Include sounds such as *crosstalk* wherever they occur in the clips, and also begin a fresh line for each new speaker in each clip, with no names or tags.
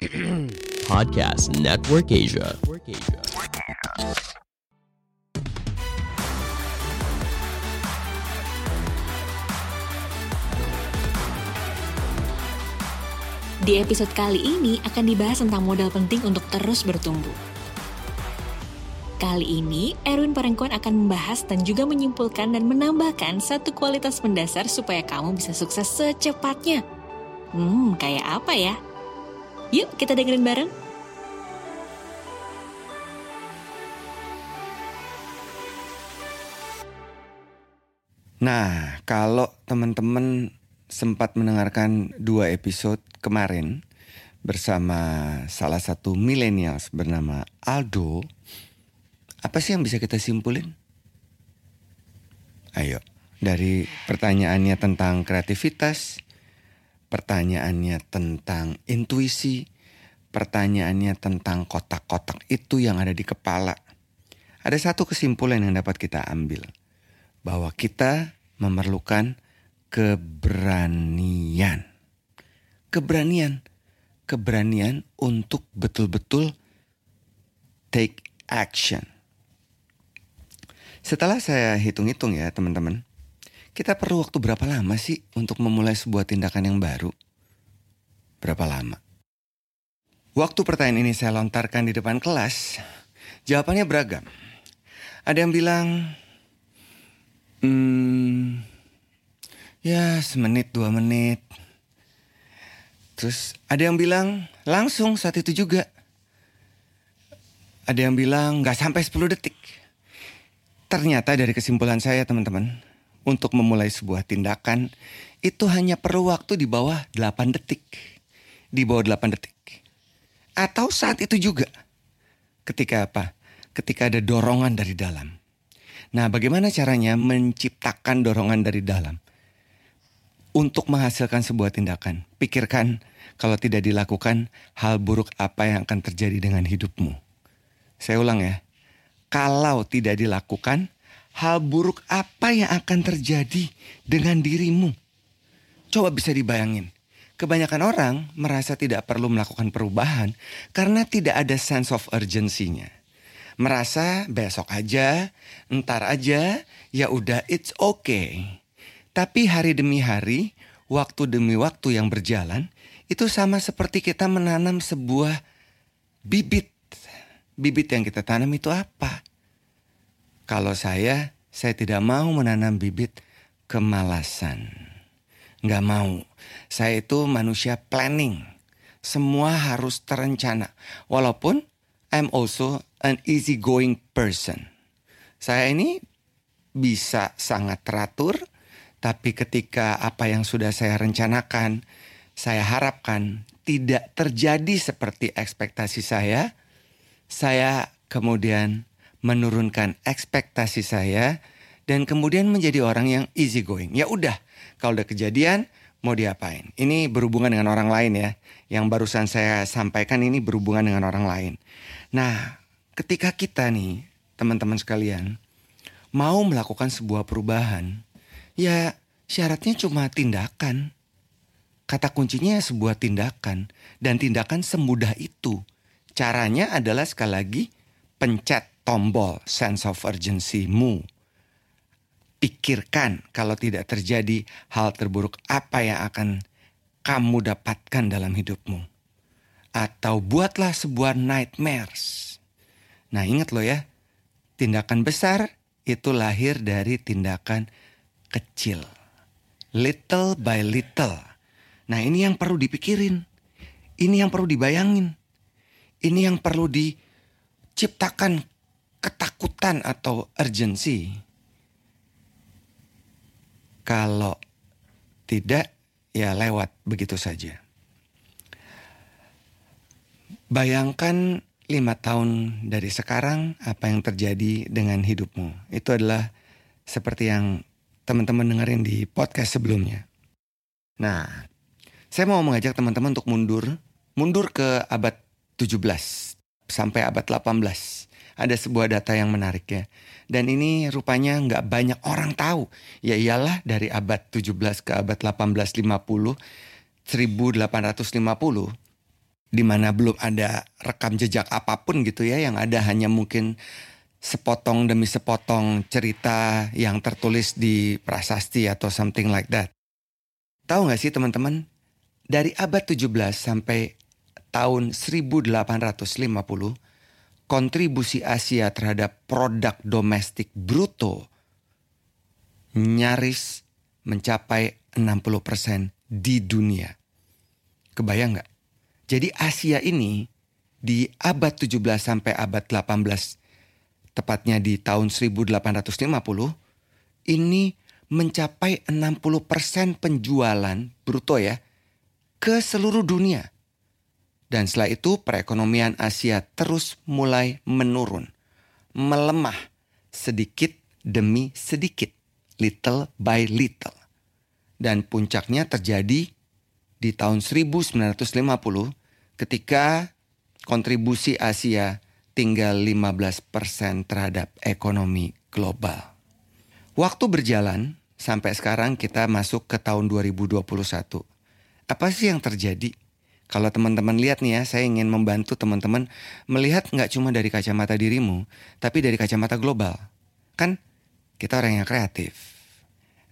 *clears throat* Podcast Network Asia.
Di episode kali ini akan dibahas tentang modal penting untuk terus bertumbuh. Kali ini, Erwin Parengkuan akan membahas dan juga menyimpulkan dan menambahkan satu kualitas mendasar supaya kamu bisa sukses secepatnya. Hmm, kayak apa ya? Yuk kita dengerin bareng.
Nah, kalau teman-teman sempat mendengarkan dua episode kemarin bersama salah satu milenials bernama Aldo, apa sih yang bisa kita simpulin? Ayo, dari pertanyaannya tentang kreativitas, pertanyaannya tentang intuisi, pertanyaannya tentang kotak-kotak itu yang ada di kepala. Ada satu kesimpulan yang dapat kita ambil bahwa kita memerlukan keberanian. Keberanian. Keberanian untuk betul-betul take action. Setelah saya hitung-hitung ya teman-teman, kita perlu waktu berapa lama sih untuk memulai sebuah tindakan yang baru? Berapa lama? Waktu pertanyaan ini saya lontarkan di depan kelas, jawabannya beragam. Ada yang bilang, hmm, ya semenit dua menit. Terus ada yang bilang langsung saat itu juga. Ada yang bilang nggak sampai 10 detik. Ternyata dari kesimpulan saya teman-teman, untuk memulai sebuah tindakan itu hanya perlu waktu di bawah 8 detik. Di bawah 8 detik. Atau saat itu juga. Ketika apa? Ketika ada dorongan dari dalam. Nah, bagaimana caranya menciptakan dorongan dari dalam? Untuk menghasilkan sebuah tindakan, pikirkan kalau tidak dilakukan, hal buruk apa yang akan terjadi dengan hidupmu. Saya ulang ya, kalau tidak dilakukan, hal buruk apa yang akan terjadi dengan dirimu? Coba bisa dibayangin. Kebanyakan orang merasa tidak perlu melakukan perubahan karena tidak ada sense of urgency-nya merasa besok aja, entar aja, ya udah it's okay. Tapi hari demi hari, waktu demi waktu yang berjalan, itu sama seperti kita menanam sebuah bibit. Bibit yang kita tanam itu apa? Kalau saya, saya tidak mau menanam bibit kemalasan. Nggak mau. Saya itu manusia planning. Semua harus terencana. Walaupun I'm also an easygoing person. Saya ini bisa sangat teratur, tapi ketika apa yang sudah saya rencanakan, saya harapkan tidak terjadi seperti ekspektasi saya, saya kemudian menurunkan ekspektasi saya dan kemudian menjadi orang yang easygoing. Ya udah, kalau udah kejadian mau diapain? Ini berhubungan dengan orang lain ya. Yang barusan saya sampaikan ini berhubungan dengan orang lain. Nah, ketika kita nih, teman-teman sekalian, mau melakukan sebuah perubahan, ya syaratnya cuma tindakan. Kata kuncinya sebuah tindakan dan tindakan semudah itu. Caranya adalah sekali lagi pencet tombol sense of urgency-mu. Pikirkan kalau tidak terjadi hal terburuk apa yang akan kamu dapatkan dalam hidupmu. Atau buatlah sebuah nightmares Nah ingat loh ya, tindakan besar itu lahir dari tindakan kecil. Little by little. Nah ini yang perlu dipikirin. Ini yang perlu dibayangin. Ini yang perlu diciptakan ketakutan atau urgency. Kalau tidak, ya lewat begitu saja. Bayangkan lima tahun dari sekarang apa yang terjadi dengan hidupmu. Itu adalah seperti yang teman-teman dengerin di podcast sebelumnya. Nah, saya mau mengajak teman-teman untuk mundur, mundur ke abad 17 sampai abad 18. Ada sebuah data yang menarik ya. Dan ini rupanya nggak banyak orang tahu. Ya iyalah dari abad 17 ke abad 1850, 1850 di mana belum ada rekam jejak apa pun gitu ya, yang ada hanya mungkin sepotong demi sepotong cerita yang tertulis di prasasti atau something like that. Tahu nggak sih teman-teman, dari abad 17 sampai tahun 1850, kontribusi Asia terhadap produk domestik bruto nyaris mencapai 60% di dunia. Kebayang nggak? Jadi Asia ini di abad 17 sampai abad 18, tepatnya di tahun 1850, ini mencapai 60% penjualan bruto ya ke seluruh dunia. Dan setelah itu perekonomian Asia terus mulai menurun, melemah sedikit demi sedikit, little by little. Dan puncaknya terjadi di tahun 1950 ketika kontribusi Asia tinggal 15% terhadap ekonomi global. Waktu berjalan sampai sekarang kita masuk ke tahun 2021. Apa sih yang terjadi? Kalau teman-teman lihat nih ya, saya ingin membantu teman-teman melihat nggak cuma dari kacamata dirimu, tapi dari kacamata global. Kan kita orang yang kreatif.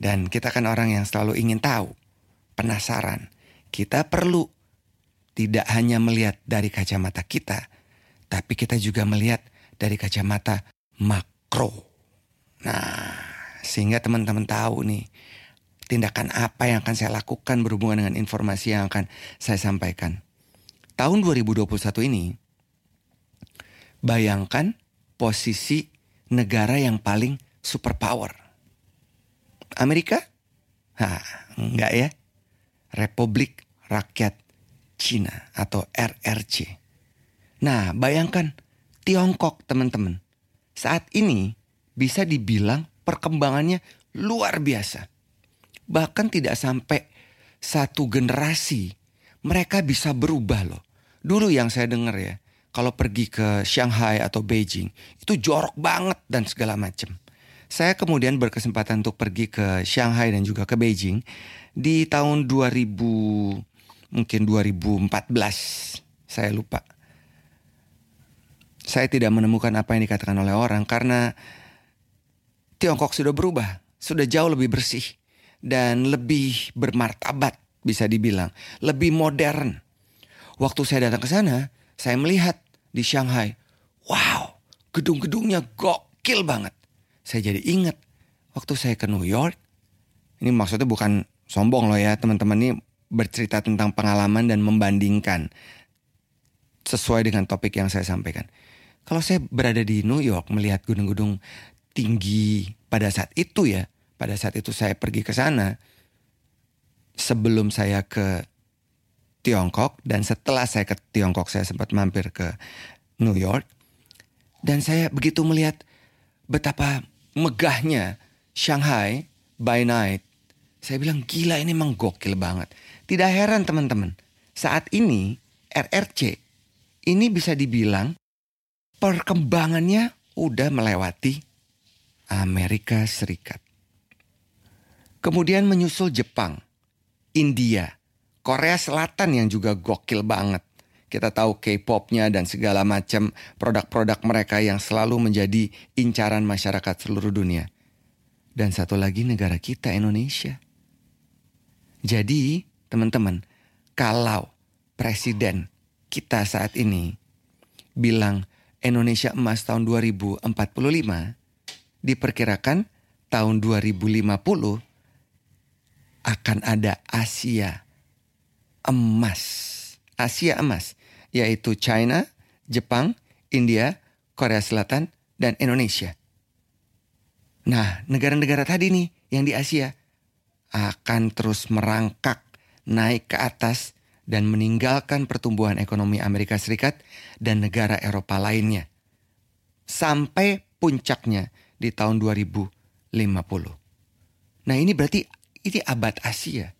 Dan kita kan orang yang selalu ingin tahu, penasaran. Kita perlu tidak hanya melihat dari kacamata kita, tapi kita juga melihat dari kacamata makro. Nah, sehingga teman-teman tahu nih, tindakan apa yang akan saya lakukan berhubungan dengan informasi yang akan saya sampaikan. Tahun 2021 ini, bayangkan posisi negara yang paling superpower. Amerika? Hah, enggak ya. Republik Rakyat Cina atau RRC. Nah, bayangkan Tiongkok teman-teman. Saat ini bisa dibilang perkembangannya luar biasa bahkan tidak sampai satu generasi mereka bisa berubah loh. Dulu yang saya dengar ya, kalau pergi ke Shanghai atau Beijing itu jorok banget dan segala macam. Saya kemudian berkesempatan untuk pergi ke Shanghai dan juga ke Beijing di tahun 2000 mungkin 2014 saya lupa. Saya tidak menemukan apa yang dikatakan oleh orang karena Tiongkok sudah berubah, sudah jauh lebih bersih dan lebih bermartabat bisa dibilang, lebih modern. Waktu saya datang ke sana, saya melihat di Shanghai, wow, gedung-gedungnya gokil banget. Saya jadi ingat waktu saya ke New York, ini maksudnya bukan sombong loh ya teman-teman ini bercerita tentang pengalaman dan membandingkan sesuai dengan topik yang saya sampaikan. Kalau saya berada di New York melihat gedung-gedung tinggi pada saat itu ya, pada saat itu saya pergi ke sana, sebelum saya ke Tiongkok dan setelah saya ke Tiongkok saya sempat mampir ke New York dan saya begitu melihat betapa megahnya Shanghai by night. Saya bilang gila ini emang gokil banget. Tidak heran teman-teman. Saat ini RRC ini bisa dibilang perkembangannya udah melewati Amerika Serikat. Kemudian menyusul Jepang, India, Korea Selatan yang juga gokil banget. Kita tahu K-popnya dan segala macam produk-produk mereka yang selalu menjadi incaran masyarakat seluruh dunia. Dan satu lagi negara kita Indonesia. Jadi teman-teman, kalau presiden kita saat ini bilang Indonesia emas tahun 2045, diperkirakan tahun 2050 akan ada Asia emas. Asia emas, yaitu China, Jepang, India, Korea Selatan, dan Indonesia. Nah, negara-negara tadi nih yang di Asia akan terus merangkak naik ke atas dan meninggalkan pertumbuhan ekonomi Amerika Serikat dan negara Eropa lainnya. Sampai puncaknya di tahun 2050. Nah ini berarti ini abad Asia,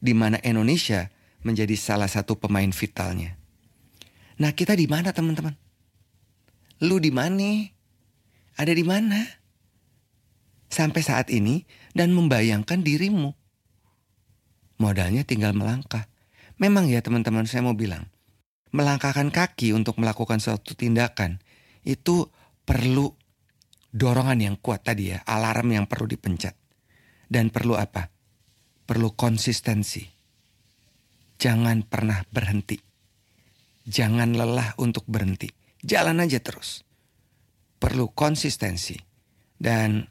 di mana Indonesia menjadi salah satu pemain vitalnya. Nah kita di mana teman-teman? Lu di mana? Ada di mana? Sampai saat ini dan membayangkan dirimu. Modalnya tinggal melangkah. Memang ya teman-teman saya mau bilang. melangkahkan kaki untuk melakukan suatu tindakan itu perlu dorongan yang kuat tadi ya, alarm yang perlu dipencet. Dan perlu apa? Perlu konsistensi. Jangan pernah berhenti. Jangan lelah untuk berhenti. Jalan aja terus. Perlu konsistensi. Dan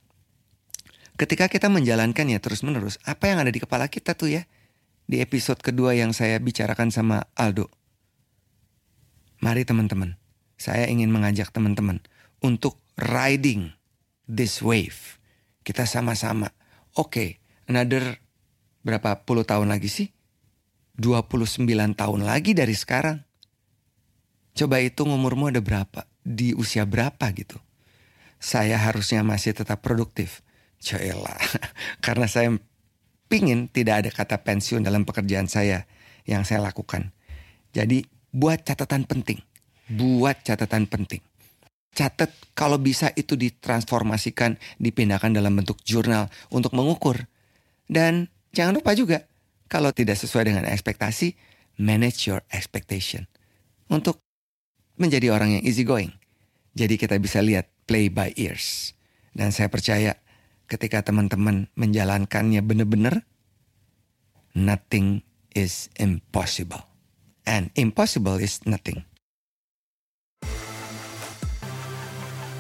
ketika kita menjalankan ya terus-menerus, apa yang ada di kepala kita tuh ya? Di episode kedua yang saya bicarakan sama Aldo. Mari teman-teman, saya ingin mengajak teman-teman untuk riding this wave. Kita sama-sama. Oke, okay, another berapa puluh tahun lagi sih? 29 tahun lagi dari sekarang. Coba hitung umurmu ada berapa? Di usia berapa gitu? Saya harusnya masih tetap produktif. Coela, *laughs* karena saya pingin tidak ada kata pensiun dalam pekerjaan saya yang saya lakukan. Jadi buat catatan penting. Buat catatan penting. Catat kalau bisa itu ditransformasikan, dipindahkan dalam bentuk jurnal untuk mengukur. Dan jangan lupa juga, kalau tidak sesuai dengan ekspektasi, manage your expectation. Untuk menjadi orang yang easy going. Jadi kita bisa lihat play by ears. Dan saya percaya ketika teman-teman menjalankannya benar-benar, nothing is impossible. And impossible is nothing.